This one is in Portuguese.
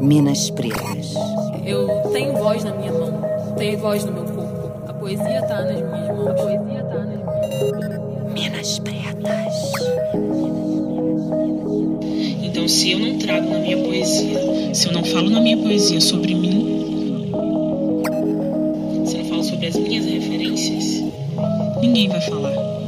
Minas Pretas. Eu tenho voz na minha mão, tenho voz no meu corpo. A poesia tá nas minhas mãos. A poesia tá nas minhas mãos. Minas Pretas. Então, se eu não trago na minha poesia, se eu não falo na minha poesia sobre mim, se eu não falo sobre as minhas referências, ninguém vai falar.